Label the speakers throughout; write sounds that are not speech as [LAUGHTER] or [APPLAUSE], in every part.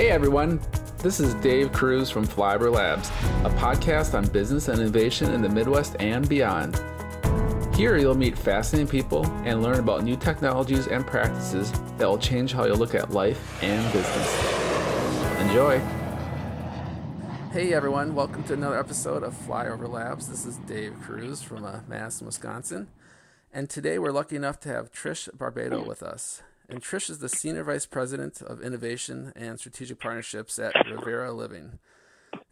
Speaker 1: Hey everyone, this is Dave Kruse from Flyover Labs, a podcast on business and innovation in the Midwest and beyond. Here you'll meet fascinating people and learn about new technologies and practices that will change how you look at life and business. Enjoy! Hey everyone, welcome to another episode of Flyover Labs. This is Dave Kruse from uh, Madison, Wisconsin. And today we're lucky enough to have Trish Barbato with us. And Trish is the Senior Vice President of Innovation and Strategic Partnerships at Revera Living.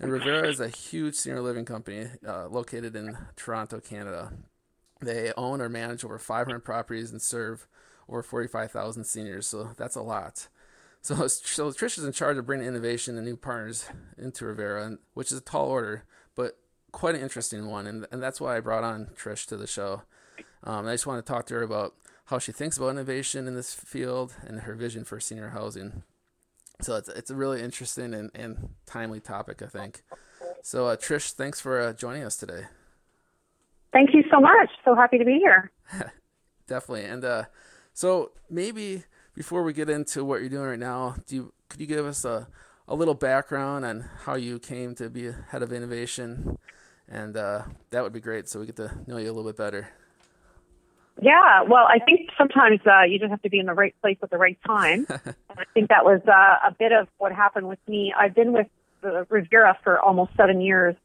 Speaker 1: And Revera is a huge senior living company uh, located in Toronto, Canada. They own or manage over 500 properties and serve over 45,000 seniors, so that's a lot. So, so Trish is in charge of bringing innovation and new partners into Revera, which is a tall order, but quite an interesting one. And, and that's why I brought on Trish to the show. Um, I just want to talk to her about how she thinks about innovation in this field and her vision for senior housing. So it's it's a really interesting and, and timely topic, I think. So uh, Trish, thanks for uh, joining us today.
Speaker 2: Thank you so much. So happy to be here. [LAUGHS]
Speaker 1: Definitely. And uh, so maybe before we get into what you're doing right now, do you, could you give us a, a little background on how you came to be head of innovation? And uh, that would be great so we get to know you a little bit better.
Speaker 2: Yeah, well, I think sometimes uh, you just have to be in the right place at the right time. [LAUGHS] and I think that was uh, a bit of what happened with me. I've been with the Revera for almost seven years,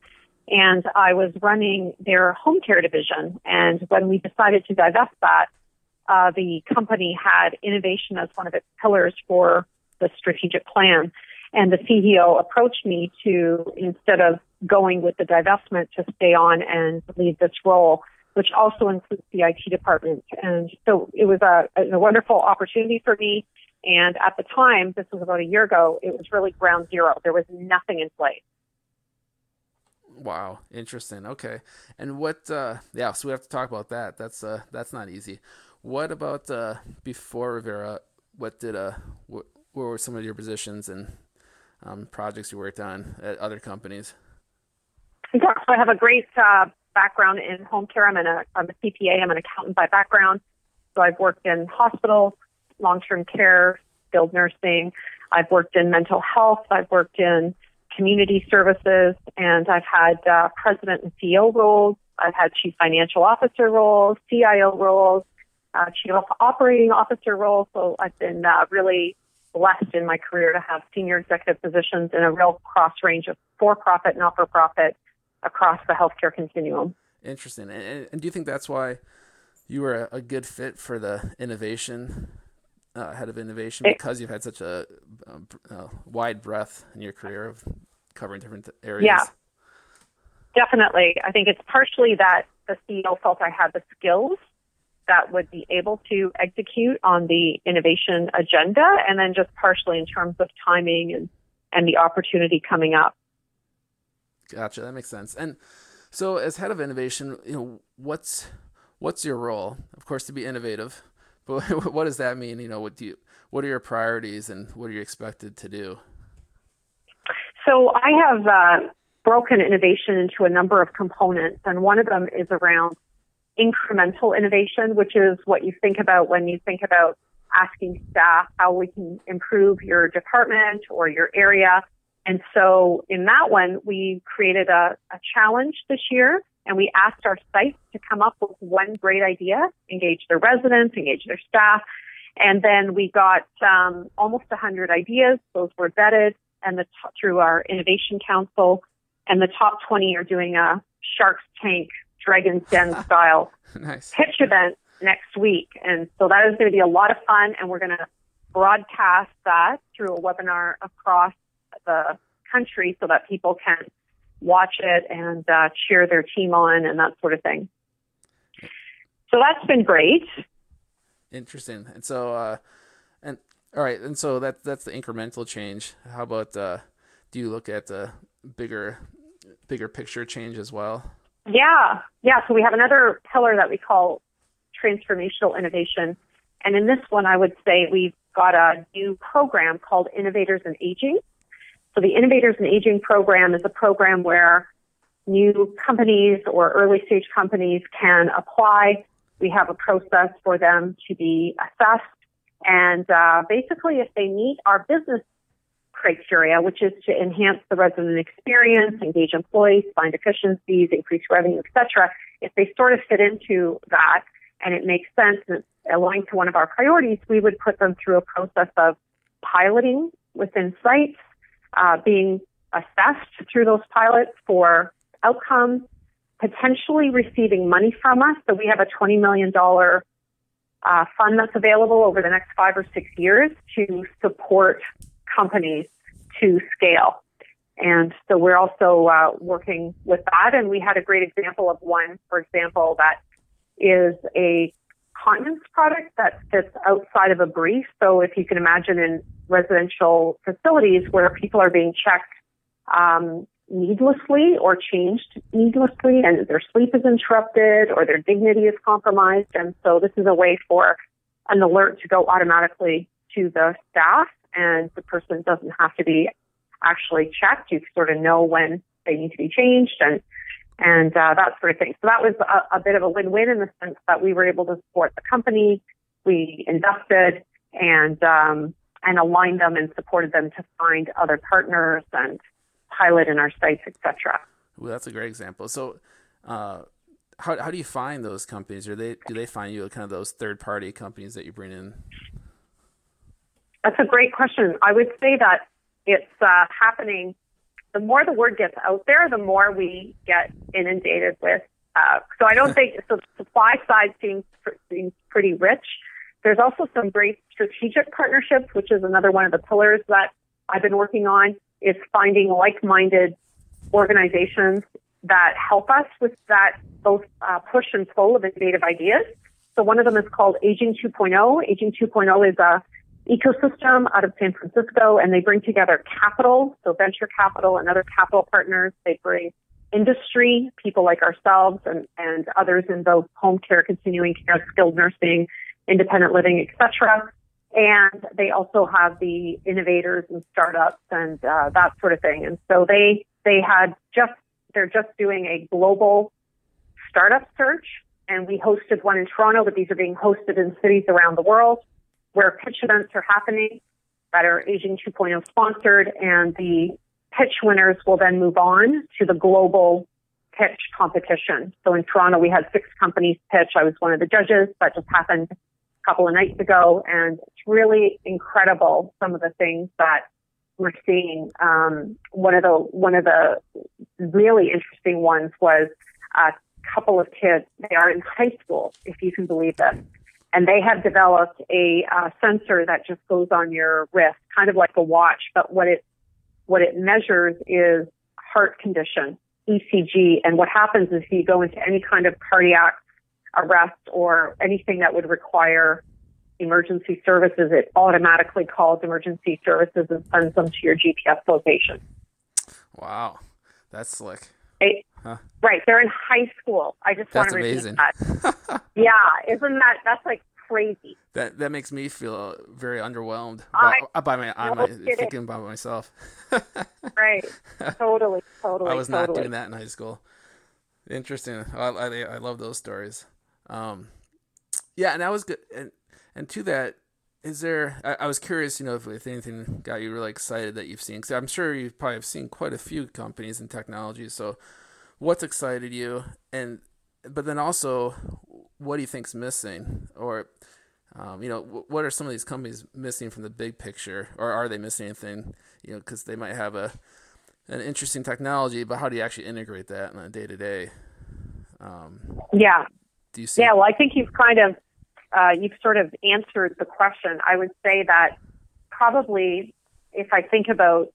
Speaker 2: and I was running their home care division. And when we decided to divest that, uh, the company had innovation as one of its pillars for the strategic plan. And the CEO approached me to, instead of going with the divestment, to stay on and lead this role which also includes the IT department. And so it was a, a wonderful opportunity for me. And at the time, this was about a year ago, it was really ground zero. There was nothing in place.
Speaker 1: Wow, interesting. Okay, and what? Uh, yeah, so we have to talk about that. That's uh, that's not easy. What about uh, before Revera? What did uh, what, what were some of your positions and um, projects you worked on at other companies?
Speaker 2: So I have a great uh, background in home care. I'm, an, a, I'm a CPA. I'm an accountant by background. So I've worked in hospitals, long-term care, skilled nursing. I've worked in mental health. I've worked in community services, and I've had uh, president and CEO roles. I've had chief financial officer roles, CIO roles, uh, chief operating officer roles. So I've been uh, really blessed in my career to have senior executive positions in a real cross range of for-profit not-for-profit across the healthcare continuum.
Speaker 1: Interesting. And, and do you think that's why you were a, a good fit for the innovation uh, head of innovation because you've had such a, a, a, wide breadth in your career of covering different areas?
Speaker 2: Yeah, definitely. I think it's partially that the CEO felt I had the skills that would be able to execute on the innovation agenda, and then just partially in terms of timing and, and the opportunity coming up.
Speaker 1: Gotcha. That makes sense. And so, as head of innovation, you know, what's what's your role? Of course, to be innovative, [LAUGHS] but what does that mean? You know, what do you what are your priorities and what are you expected to do?
Speaker 2: So, I have uh, broken innovation into a number of components, and one of them is around incremental innovation, which is what you think about when you think about asking staff how we can improve your department or your area and so in that one, we created a, a challenge this year and we asked our sites to come up with one great idea, engage their residents, engage their staff. And then we got um, almost 100 ideas. Those were vetted and the, through our innovation council. And the top 20 are doing a Shark's Tank Dragon's Den [LAUGHS] style
Speaker 1: nice.
Speaker 2: pitch event next week. And so that is going to be a lot of fun. And we're going to broadcast that through a webinar across the country so that people can watch it and uh, cheer their team on and that sort of thing. So that's been great.
Speaker 1: Interesting. And so, uh, and all right, and so that that's the incremental change. How about uh, do you look at the bigger bigger picture change as well?
Speaker 2: Yeah, yeah. So we have another pillar that we call transformational innovation, and in this one, I would say we've got a new program called Innovators in Aging. So the Innovators in Aging program is a program where new companies or early stage companies can apply. We have a process for them to be assessed. And uh, basically, if they meet our business criteria, which is to enhance the resident experience, engage employees, find efficiencies, increase revenue, etc. If they sort of fit into that and it makes sense and it's aligned to one of our priorities, we would put them through a process of piloting within sites, uh, being assessed through those pilots for outcomes, potentially receiving money from us. So we have a $20 million uh, fund that's available over the next five or six years to support companies to scale. And so we're also uh, working with that. And we had a great example of one, for example, that is a continence product that fits outside of a brief. So if you can imagine in residential facilities where people are being checked um, needlessly or changed needlessly and their sleep is interrupted or their dignity is compromised. And so this is a way for an alert to go automatically to the staff and the person doesn't have to be actually checked. You sort of know when they need to be changed and and uh, that sort of thing. So that was a, a bit of a win-win in the sense that we were able to support the company, we invested and um, and aligned them and supported them to find other partners and pilot in our sites, etc.
Speaker 1: Well, that's a great example. So, uh, how how do you find those companies? Or they do they find you kind of those third party companies that you bring in?
Speaker 2: That's a great question. I would say that it's uh, happening. The more the word gets out there, the more we get inundated with. Uh, so I don't think so. The supply side seems seems pretty rich. There's also some great strategic partnerships, which is another one of the pillars that I've been working on is finding like-minded organizations that help us with that both uh, push and pull of innovative ideas. So one of them is called Aging 2.0. Aging 2.0 is a ecosystem out of San Francisco, and they bring together capital, so venture capital and other capital partners. They bring industry, people like ourselves and, and others in both home care, continuing care, skilled nursing, independent living, etc and they also have the innovators and startups and uh, that sort of thing. And so they they had just they're just doing a global startup search, and we hosted one in Toronto, but these are being hosted in cities around the world where pitch events are happening that are Aging 2.0 sponsored, and the pitch winners will then move on to the global pitch competition. So in Toronto, we had six companies pitch. I was one of the judges. That just happened a couple of nights ago, and it's really incredible some of the things that we're seeing. Um, one of the one of the really interesting ones was a couple of kids. They are in high school, if you can believe this, and they have developed a uh, sensor that just goes on your wrist, kind of like a watch, but what it what it measures is heart condition, ECG, and what happens is if you go into any kind of cardiac arrest or anything that would require emergency services, it automatically calls emergency services and sends them to your GPS location.
Speaker 1: Wow, that's slick.
Speaker 2: It, huh. Right, they're in high school. I just
Speaker 1: that's
Speaker 2: want to
Speaker 1: amazing.
Speaker 2: repeat that. [LAUGHS] yeah, isn't that that's like crazy?
Speaker 1: That that makes me feel very underwhelmed
Speaker 2: I,
Speaker 1: by, by my, no my thinking about myself. [LAUGHS]
Speaker 2: right, totally, totally.
Speaker 1: I was
Speaker 2: totally.
Speaker 1: not doing that in high school. Interesting. I, I, I love those stories. Um, yeah, and that was good. And and to that, is there? I, I was curious, you know, if, if, anything got you really excited that you've seen. Because I'm sure you probably have seen quite a few companies and technologies So, what's excited you? And but then also, what do you think's missing? Or um, you know, what are some of these companies missing from the big picture, or are they missing anything? You know, because they might have a an interesting technology, but how do you actually integrate that on a day to day?
Speaker 2: Yeah,
Speaker 1: do you see?
Speaker 2: Yeah, well, I think you've kind of uh, you've sort of answered the question. I would say that probably if I think about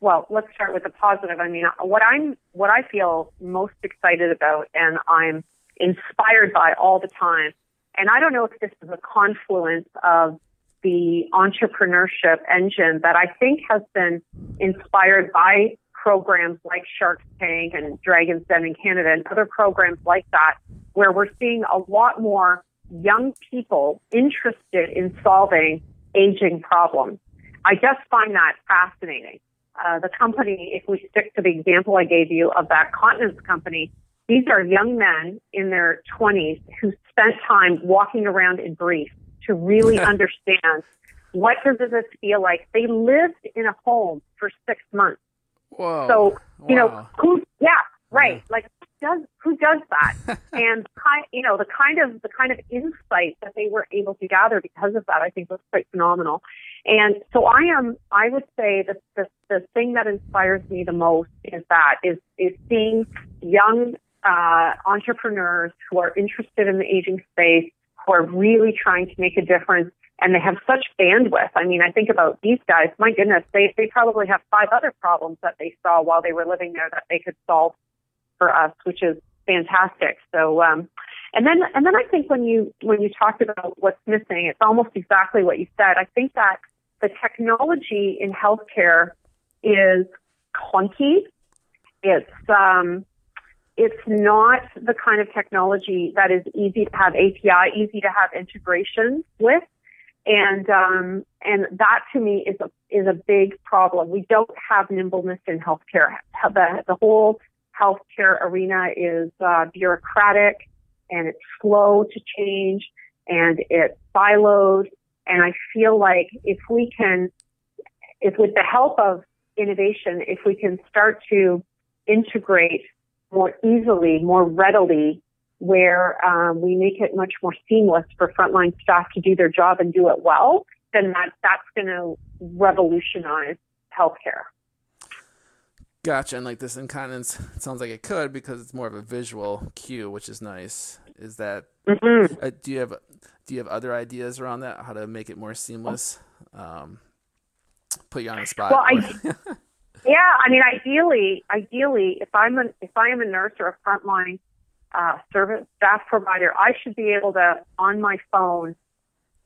Speaker 2: well, let's start with the positive. I mean, what I'm what I feel most excited about and I'm inspired by all the time. And I don't know if this is a confluence of the entrepreneurship engine that I think has been inspired by programs like Shark Tank and Dragon's Den in Canada and other programs like that, where we're seeing a lot more young people interested in solving aging problems. I just find that fascinating. Uh, the company, if we stick to the example I gave you of that continence company, these are young men in their 20s who spent time walking around in briefs to really [LAUGHS] understand what does this feel like? They lived in a home for six months.
Speaker 1: Whoa.
Speaker 2: So, you
Speaker 1: wow.
Speaker 2: know, who, yeah, right. Like, does who does that [LAUGHS] and kind you know the kind of the kind of insight that they were able to gather because of that i think was quite phenomenal and so i am i would say the the thing that inspires me the most is that is is seeing young uh, entrepreneurs who are interested in the aging space who are really trying to make a difference and they have such bandwidth. I mean, I think about these guys, my goodness, they, they probably have five other problems that they saw while they were living there that they could solve for us, which is fantastic. So, um, and then, and then I think when you, when you talked about what's missing, it's almost exactly what you said. I think that the technology in healthcare is clunky. It's, um, it's not the kind of technology that is easy to have API, easy to have integration with. And, um, and that to me is a, is a big problem. We don't have nimbleness in healthcare. The, the whole healthcare arena is uh, bureaucratic and it's slow to change and it's siloed. And I feel like if we can, if with the help of innovation, if we can start to integrate more easily, more readily, where um, we make it much more seamless for frontline staff to do their job and do it well, then that that's going to revolutionize healthcare.
Speaker 1: Gotcha. And like this incontinence, it sounds like it could because it's more of a visual cue, which is nice. Is that? Mm-hmm. Uh, do you have do you have other ideas around that? How to make it more seamless? Um, put you on the spot.
Speaker 2: Well, I, [LAUGHS] yeah. I mean, ideally, ideally, if I'm a if I am a nurse or a frontline uh, service staff provider, I should be able to on my phone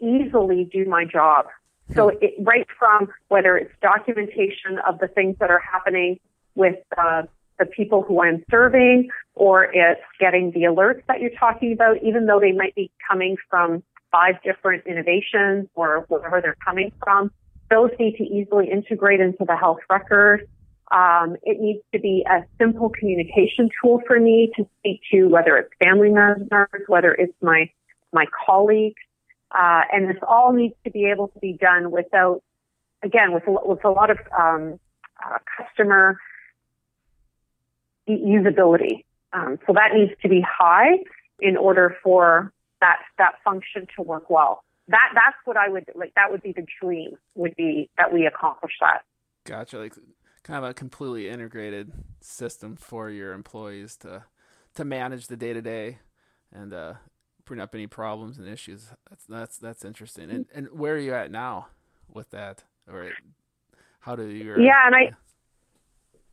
Speaker 2: easily do my job. So hmm. it, right from whether it's documentation of the things that are happening with uh, the people who I'm serving, or it's getting the alerts that you're talking about, even though they might be coming from five different innovations or wherever they're coming from. Those need to easily integrate into the health record. Um, it needs to be a simple communication tool for me to speak to whether it's family members, whether it's my my colleagues, uh, and this all needs to be able to be done without, again, with with a lot of um, uh, customer usability. Um, so that needs to be high in order for that that function to work well. That that's what I would like. That would be the dream. Would be that we accomplish that.
Speaker 1: Gotcha. Like kind of a completely integrated system for your employees to to manage the day to day and uh, bring up any problems and issues. That's that's that's interesting. And and where are you at now with that? Or how do you?
Speaker 2: Yeah, and I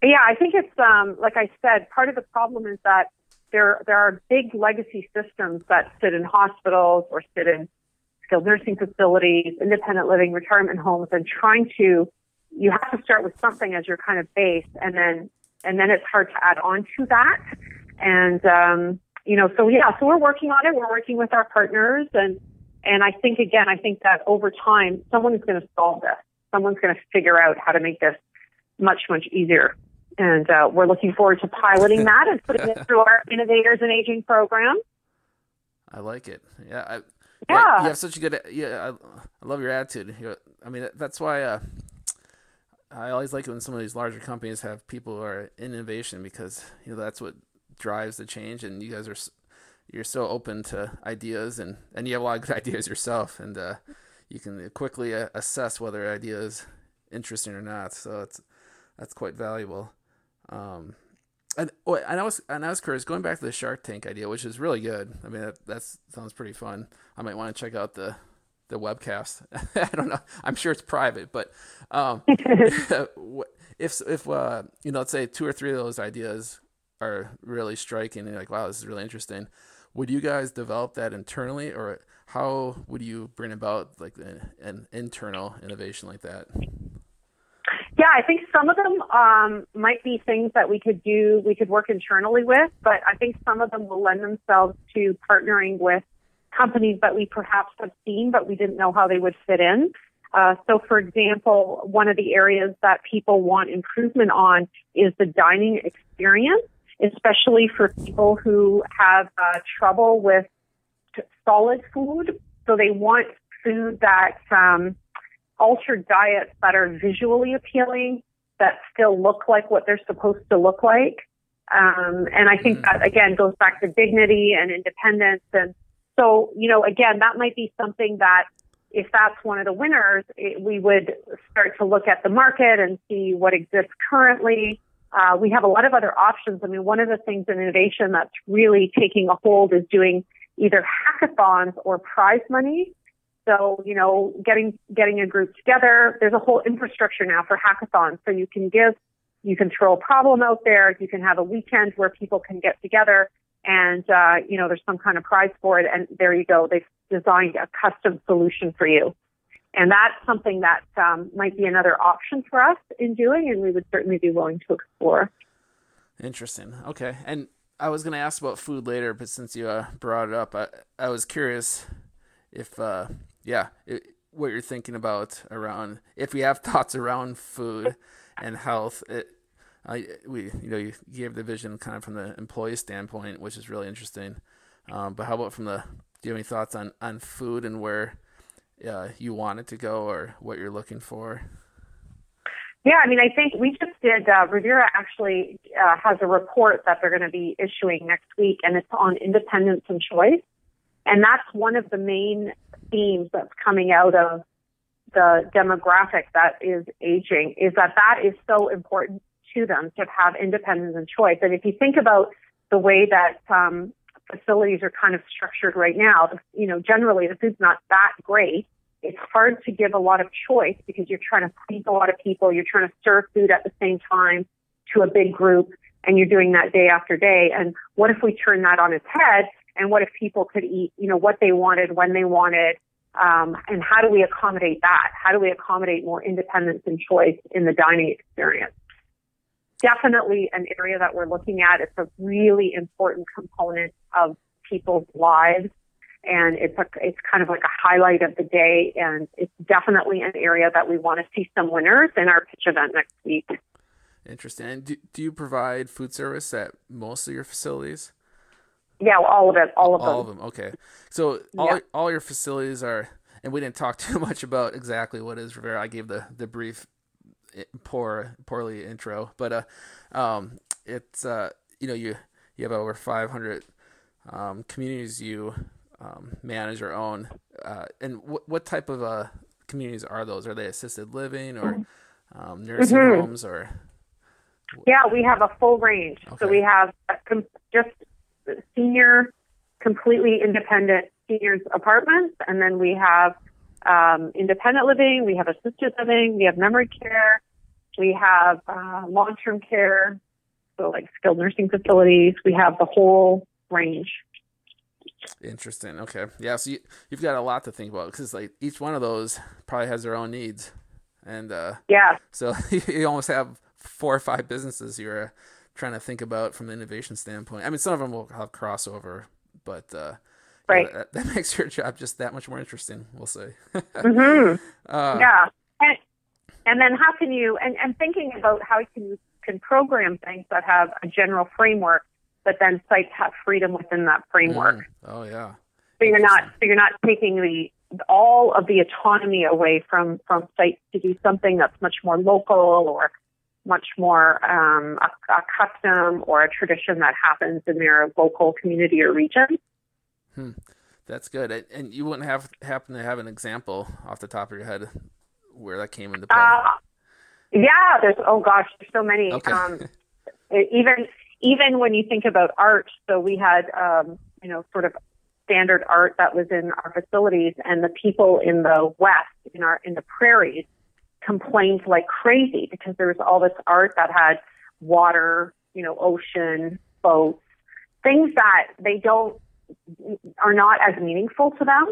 Speaker 2: yeah, I think it's um, like I said. Part of the problem is that there there are big legacy systems that sit in hospitals or sit in skilled nursing facilities, independent living, retirement homes, and trying to you have to start with something as your kind of base, and then and then it's hard to add on to that. And um, you know, so yeah, so we're working on it. We're working with our partners, and and I think again, I think that over time, someone is going to solve this. Someone's going to figure out how to make this much much easier and uh, we're looking forward to piloting that and putting it [LAUGHS] through our innovators and aging program.
Speaker 1: I like it. Yeah. I,
Speaker 2: yeah.
Speaker 1: You have such a good. Yeah. I, I love your attitude. I mean, that's why. Uh, I always like it when some of these larger companies have people who are in innovation because you know that's what drives the change, and you guys are you're so open to ideas, and and you have a lot of good [LAUGHS] ideas yourself, and uh, you can quickly uh, assess whether an idea is interesting or not. So it's that's quite valuable. Um, and and I was and I was curious going back to the Shark Tank idea, which is really good. I mean, that that's, sounds pretty fun. I might want to check out the the webcast. [LAUGHS] I don't know. I'm sure it's private, but um, [LAUGHS] [LAUGHS] if if uh, you know, let's say two or three of those ideas are really striking, and you're like, wow, this is really interesting. Would you guys develop that internally, or how would you bring about like an internal innovation like that?
Speaker 2: Yeah, I think some of them um, might be things that we could do, we could work internally with, but I think some of them will lend themselves to partnering with companies that we perhaps have seen, but we didn't know how they would fit in. Uh, so, for example, one of the areas that people want improvement on is the dining experience, especially for people who have uh, trouble with solid food. So they want food that um, altered diets that are visually appealing that still look like what they're supposed to look like. Um, and I think that again goes back to dignity and independence. And so, you know, again, that might be something that if that's one of the winners, it, we would start to look at the market and see what exists currently. Uh, we have a lot of other options. I mean, one of the things in innovation that's really taking a hold is doing either hackathons or prize money. So, you know, getting getting a group together. There's a whole infrastructure now for hackathons. So you can give, you can throw a problem out there. You can have a weekend where people can get together, and uh, you know, there's some kind of prize for it. And there you go. They've designed a custom solution for you. And that's something that um, might be another option for us in doing, and we would certainly be willing to explore.
Speaker 1: Interesting. Okay. And I was going to ask about food later, but since you uh, brought it up, I, I was curious if, uh, yeah, it, what you're thinking about around if we have [LAUGHS] thoughts around food and health. It, we, you know, you gave the vision kind of from the employee standpoint, which is really interesting. Um, but how about from the do you have any thoughts on, on food and where uh, you want it to go or what you're looking for?
Speaker 2: Yeah, I mean, I think we just did, uh, Revera actually uh, has a report that they're going to be issuing next week, and it's on independence and choice. And that's one of the main themes that's coming out of the demographic that is aging, is that that is so important to them to have independence and choice. And if you think about the way that um, facilities are kind of structured right now, you know, generally the food's not that great. It's hard to give a lot of choice because you're trying to please a lot of people. You're trying to serve food at the same time to a big group and you're doing that day after day. And what if we turn that on its head? And what if people could eat, you know, what they wanted, when they wanted? Um, and how do we accommodate that? How do we accommodate more independence and choice in the dining experience? definitely an area that we're looking at. It's a really important component of people's lives. And it's a, it's kind of like a highlight of the day. And it's definitely an area that we want to see some winners in our pitch event next week.
Speaker 1: Interesting. And do, do you provide food service at most of your facilities?
Speaker 2: Yeah, all of it, all of
Speaker 1: all
Speaker 2: them.
Speaker 1: All of them. Okay. So all yeah. all your facilities are, and we didn't talk [LAUGHS] too much about exactly what is Revera. I gave the the brief poor poorly intro, but uh, um, it's uh, you know you you have over 500 um, communities you um, manage or own, uh, and what what type of uh communities are those? Are they assisted living or um, nursing mm-hmm. homes or?
Speaker 2: Yeah, we have a full range. Okay. So we have com- just senior, completely independent seniors apartments, and then we have um, independent living, we have assisted living, we have memory care, we have uh, long-term care, so like skilled nursing facilities. We have the whole range.
Speaker 1: Interesting. Okay. Yeah. So you, you've got a lot to think about because like each one of those probably has their own needs, and uh,
Speaker 2: yeah.
Speaker 1: So [LAUGHS] you almost have four or five businesses you're uh, trying to think about from an innovation standpoint. I mean, some of them will have crossover, but uh,
Speaker 2: right.
Speaker 1: That, that, [LAUGHS] makes your job just that much more interesting. We'll say. [LAUGHS]
Speaker 2: mm-hmm. uh, yeah. And, and then how can you, and, and thinking about how can you can program things that have a general framework, but then sites have freedom within that framework. Mm.
Speaker 1: Oh yeah.
Speaker 2: So you're not, so you're not taking the, all of the autonomy away from, from sites to do something that's much more local or much more um, a, a, custom or a tradition that happens in their local community or region.
Speaker 1: Hmm. That's good. And you wouldn't have happen to have an example off the top of your head where that came into play? Uh,
Speaker 2: yeah, there's oh gosh, there's so many. Okay. Um, even even when you think about art, so we had um, you know sort of standard art that was in our facilities, and the people in the west, in our in the prairies, complained like crazy because there was all this art that had water, you know, ocean, boats, things that they don't are not as meaningful to them.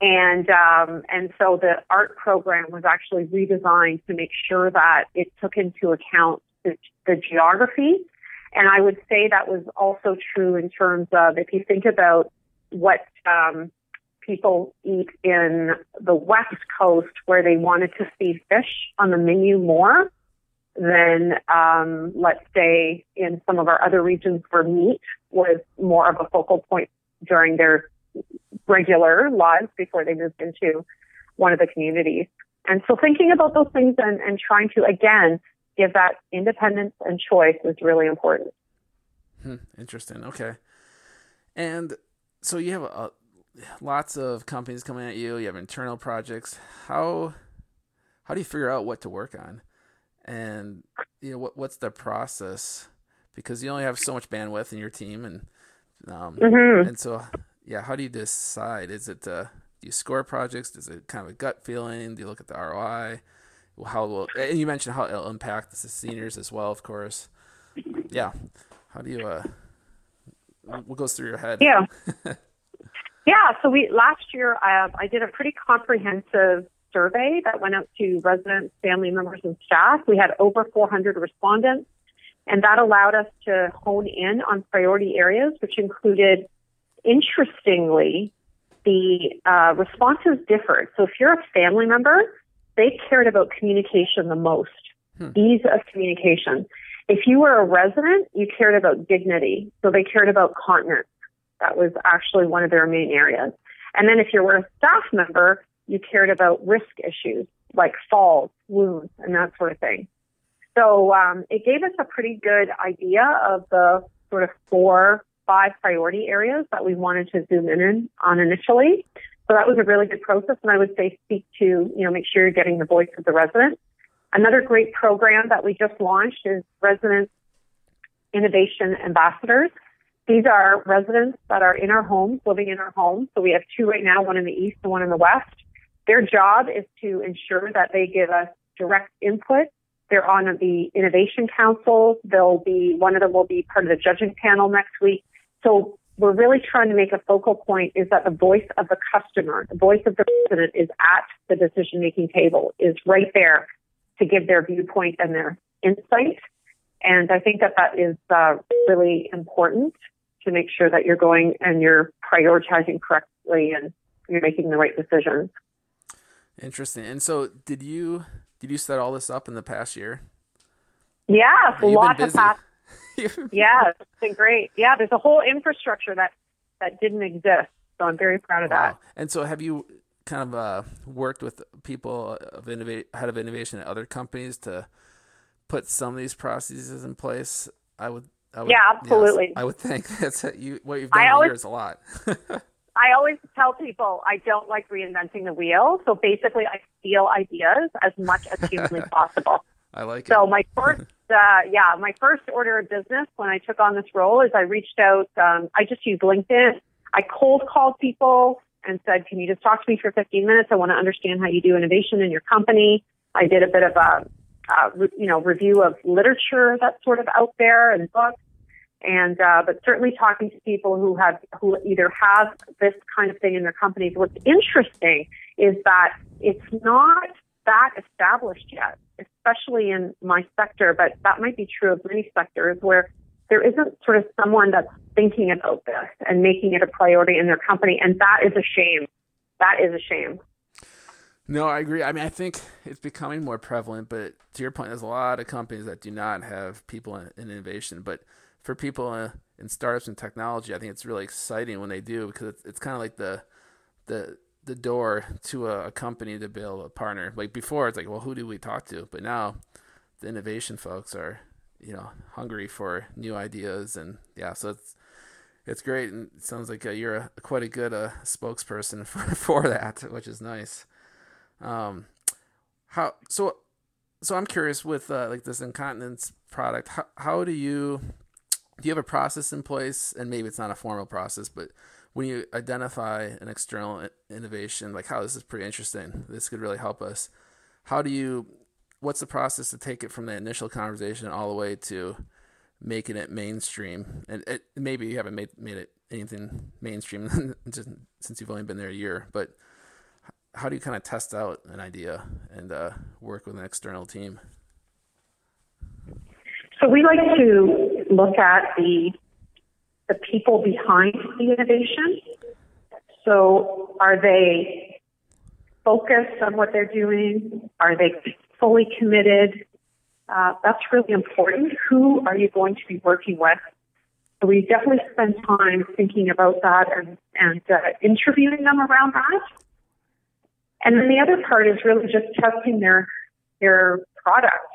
Speaker 2: And um, and so the art program was actually redesigned to make sure that it took into account the, the geography. And I would say that was also true in terms of if you think about what um, people eat in the West Coast, where they wanted to see fish on the menu more than, um, let's say, in some of our other regions where meat was more of a focal point during their regular lives before they moved into one of the communities. And so thinking about those things and, and trying to, again, give that independence and choice is really important.
Speaker 1: Hmm, interesting. Okay. And so you have a, lots of companies coming at you. You have internal projects. How how do you figure out what to work on? And you know what what's the process? Because you only have so much bandwidth in your team, and um, mm-hmm. and so yeah, how do you decide? Is it uh, do you score projects? Is it kind of a gut feeling? Do you look at the ROI? How will and you mentioned how it'll impact the seniors as well, of course. Yeah, how do you uh, what goes through your head?
Speaker 2: Yeah. [LAUGHS] Yeah, so we last year uh, I did a pretty comprehensive survey that went out to residents, family members, and staff. We had over 400 respondents, and that allowed us to hone in on priority areas, which included, interestingly, the uh, responses differed. So if you're a family member, they cared about communication the most, hmm. ease of communication. If you were a resident, you cared about dignity, so they cared about continence. That was actually one of their main areas. And then if you were a staff member, you cared about risk issues like falls, wounds, and that sort of thing. So um, it gave us a pretty good idea of the sort of four, five priority areas that we wanted to zoom in on initially. So that was a really good process, and I would say speak to you know make sure you're getting the voice of the resident. Another great program that we just launched is Resident Innovation Ambassadors. These are residents that are in our homes, living in our homes. So we have two right now, one in the east and one in the west. Their job is to ensure that they give us direct input. They're on the innovation council. They'll be, one of them will be part of the judging panel next week. So we're really trying to make a focal point is that the voice of the customer, the voice of the resident is at the decision making table, is right there to give their viewpoint and their insight. And I think that that is uh, really important to make sure that you're going and you're prioritizing correctly and you're making the right decisions.
Speaker 1: Interesting. And so, did you did you set all this up in the past year?
Speaker 2: Yeah, lots of past. [LAUGHS] yeah, it's been great. Yeah, there's a whole infrastructure that that didn't exist, so I'm very proud of wow. that.
Speaker 1: And so, have you kind of uh, worked with people of innovate head of innovation at other companies to put some of these processes in place? I would would,
Speaker 2: yeah, absolutely.
Speaker 1: Yes, I would think [LAUGHS] that's you, what you've done always, years a lot. [LAUGHS]
Speaker 2: I always tell people I don't like reinventing the wheel. So basically, I steal ideas as much as humanly [LAUGHS] possible.
Speaker 1: I like
Speaker 2: it. So my first, uh, yeah, my first order of business when I took on this role is I reached out. Um, I just used LinkedIn. I cold called people and said, "Can you just talk to me for 15 minutes? I want to understand how you do innovation in your company." I did a bit of a uh, you know, review of literature that's sort of out there and books. And, uh, but certainly talking to people who have, who either have this kind of thing in their companies. What's interesting is that it's not that established yet, especially in my sector, but that might be true of many sectors where there isn't sort of someone that's thinking about this and making it a priority in their company. And that is a shame. That is a shame.
Speaker 1: No, I agree. I mean, I think it's becoming more prevalent, but to your point, there's a lot of companies that do not have people in, in innovation. But for people uh, in startups and technology, I think it's really exciting when they do because it's, it's kind of like the the the door to a, a, company to build a partner. Like before, it's like, well, who do we talk to? But now, the innovation folks are, you know, hungry for new ideas, and yeah, so it's it's great, and it sounds like uh, you're a, quite a good uh, spokesperson [LAUGHS] for for that, which is nice. Um, how so? So I'm curious with uh, like this incontinence product. How how do you do you have a process in place? And maybe it's not a formal process, but when you identify an external innovation, like how this is pretty interesting. This could really help us. How do you? What's the process to take it from the initial conversation all the way to making it mainstream? And it, maybe you haven't made made it anything mainstream [LAUGHS] since you've only been there a year, but how do you kind of test out an idea and uh, work with an external team?
Speaker 2: So we like to look at the the people behind the innovation. So are they focused on what they're doing? Are they fully committed? Uh, that's really important. Who are you going to be working with? So we definitely spend time thinking about that and, and uh, interviewing them around that. And then the other part is really just testing their their product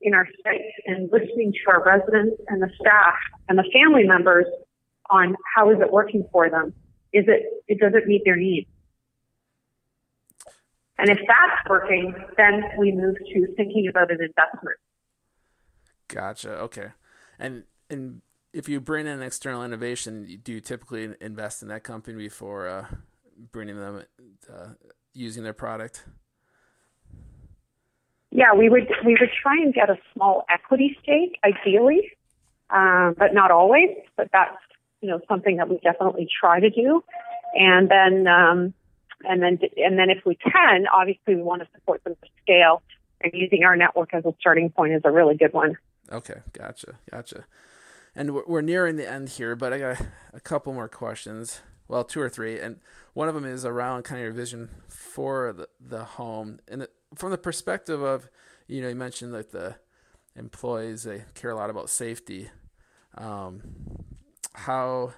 Speaker 2: in our site and listening to our residents and the staff and the family members on how is it working for them. Is it, it does it meet their needs? And if that's working, then we move to thinking about an investment.
Speaker 1: Gotcha. Okay. And and if you bring in external innovation, do you typically invest in that company before uh, bringing them uh, using their product?
Speaker 2: Yeah, we would we would try and get a small equity stake, ideally, um, but not always. But that's you know something that we definitely try to do, and then um, and then and then if we can, obviously we want to support them to scale, and using our network as a starting point is a really good one.
Speaker 1: Okay, gotcha, gotcha. And we're nearing the end here, but I got a couple more questions. Well, two or three, and one of them is around kind of your vision for the, the home, and from the perspective of, you know, you mentioned that the employees they care a lot about safety. Um, how,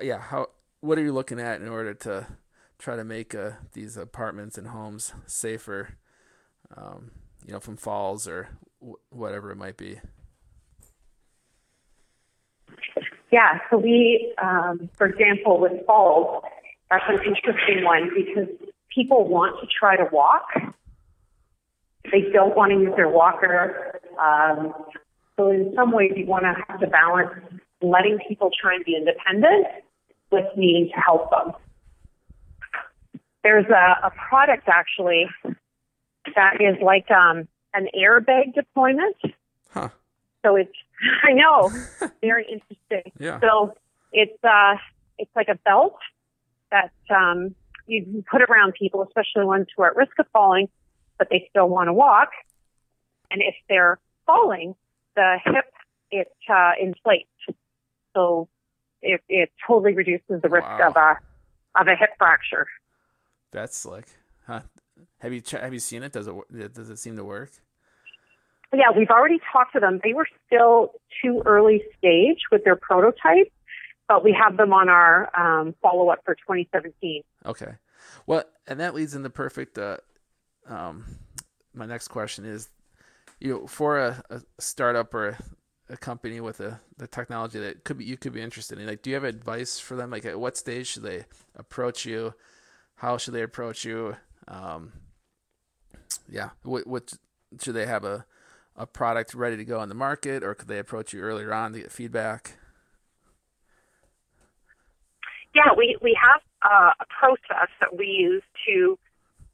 Speaker 1: yeah, how what are you looking at in order to try to make uh, these apartments and homes safer, um, you know, from falls or w- whatever it might be?
Speaker 2: Yeah, so we, um, for example, with falls, that's an interesting one because people want to try to walk. They don't want to use their walker. Um, so in some ways, you want to have to balance letting people try and be independent with needing to help them. There's a, a product actually that is like um, an airbag deployment.
Speaker 1: Huh.
Speaker 2: So it's [LAUGHS] I know very interesting. [LAUGHS]
Speaker 1: Yeah.
Speaker 2: So it's uh it's like a belt that um you put around people, especially ones who are at risk of falling, but they still want to walk. And if they're falling, the hip it uh, inflates, so it it totally reduces the risk
Speaker 1: Wow.
Speaker 2: of a of a hip fracture.
Speaker 1: That's like, huh? Have you ch- have you seen it? Does it does it seem to work?
Speaker 2: Yeah, we've already talked to them. They were still too early stage with their prototype, but we have them on our um, follow up for 2017.
Speaker 1: Okay. Well, and that leads into perfect. Uh, um, my next question is, you know, for a, a startup or a, a company with a the technology that could be you could be interested in, like, do you have advice for them? Like, at what stage should they approach you? How should they approach you? Um, yeah, what what should they have a a product ready to go on the market, or could they approach you earlier on to get feedback?
Speaker 2: Yeah, we, we have a process that we use to,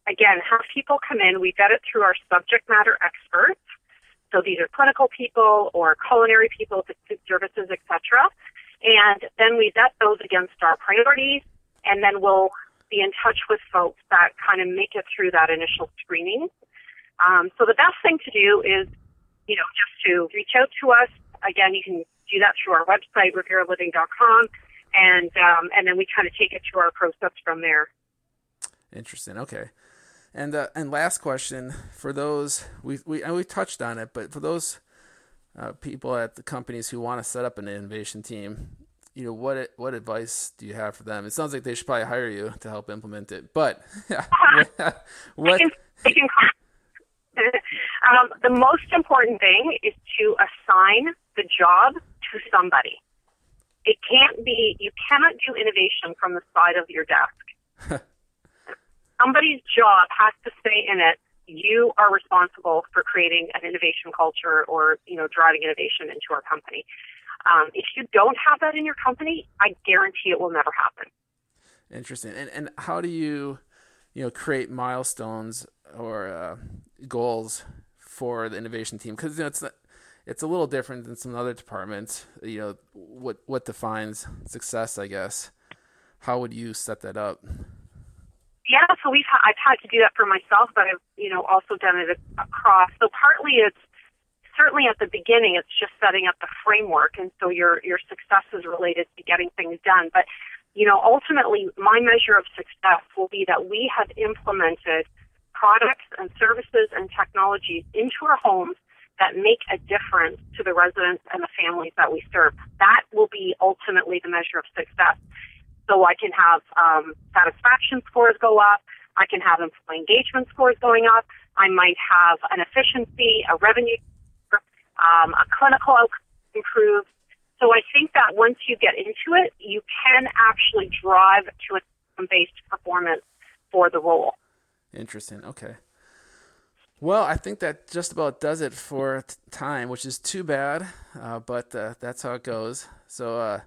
Speaker 2: again, have people come in. We vet it through our subject matter experts. So these are clinical people or culinary people, food services, etc. And then we vet those against our priorities, and then we'll be in touch with folks that kind of make it through that initial screening. Um, so the best thing to do is, you know, just to reach out to us. Again, you can do that through our website, reveraliving.com, and um, and then we kind of take it through our process from there.
Speaker 1: Interesting. Okay. And uh, and last question for those we we and we touched on it, but for those uh, people at the companies who want to set up an innovation team, you know what what advice do you have for them? It sounds like they should probably hire you to help implement it, but [LAUGHS] what?
Speaker 2: They can, they can, [LAUGHS] um, the most important thing is to assign the job to somebody. It can't be. You cannot do innovation from the side of your desk. [LAUGHS] Somebody's job has to stay in it. You are responsible for creating an innovation culture or, you know, driving innovation into our company. Um, if you don't have that in your company, I guarantee it will never happen.
Speaker 1: Interesting. And and how do you, you know, create milestones or uh, goals for the innovation team? Because you know, it's it's a little different than some other departments. You know, what what defines success? I guess. How would you set that up?
Speaker 2: Yeah, so we've I've had to do that for myself, but I've you know also done it across. So partly it's certainly at the beginning it's just setting up the framework, and so your your success is related to getting things done. But you know ultimately my measure of success will be that we have implemented products and services and technologies into our homes that make a difference to the residents and the families that we serve. That will be ultimately the measure of success so I can have um, satisfaction scores go up. I can have employee engagement scores going up. I might have an efficiency, a revenue, um, a clinical outcome improved. So I think that once you get into it, you can actually drive to a based performance for the role.
Speaker 1: Interesting. Okay. Well, I think that just about does it for t- time, which is too bad, uh, but uh, that's how it goes. So, uh,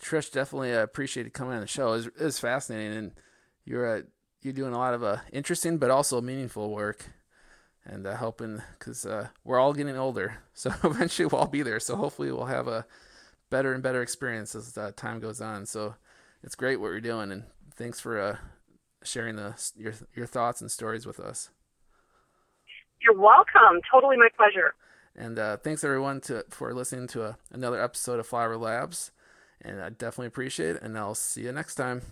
Speaker 1: Trish, definitely appreciated coming on the show. It was, it was fascinating, and you're uh, you're doing a lot of uh, interesting but also meaningful work, and uh, helping because we're all getting older. [LAUGHS] So eventually we'll all be there. So hopefully we'll have a better and better experience as time goes on. So it's great what you're doing, and thanks for sharing the your your thoughts and stories with us.
Speaker 2: You're welcome. Totally my pleasure.
Speaker 1: And uh, thanks everyone to for listening to a, another episode of Flyover Labs and I definitely appreciate it. And I'll see you next time.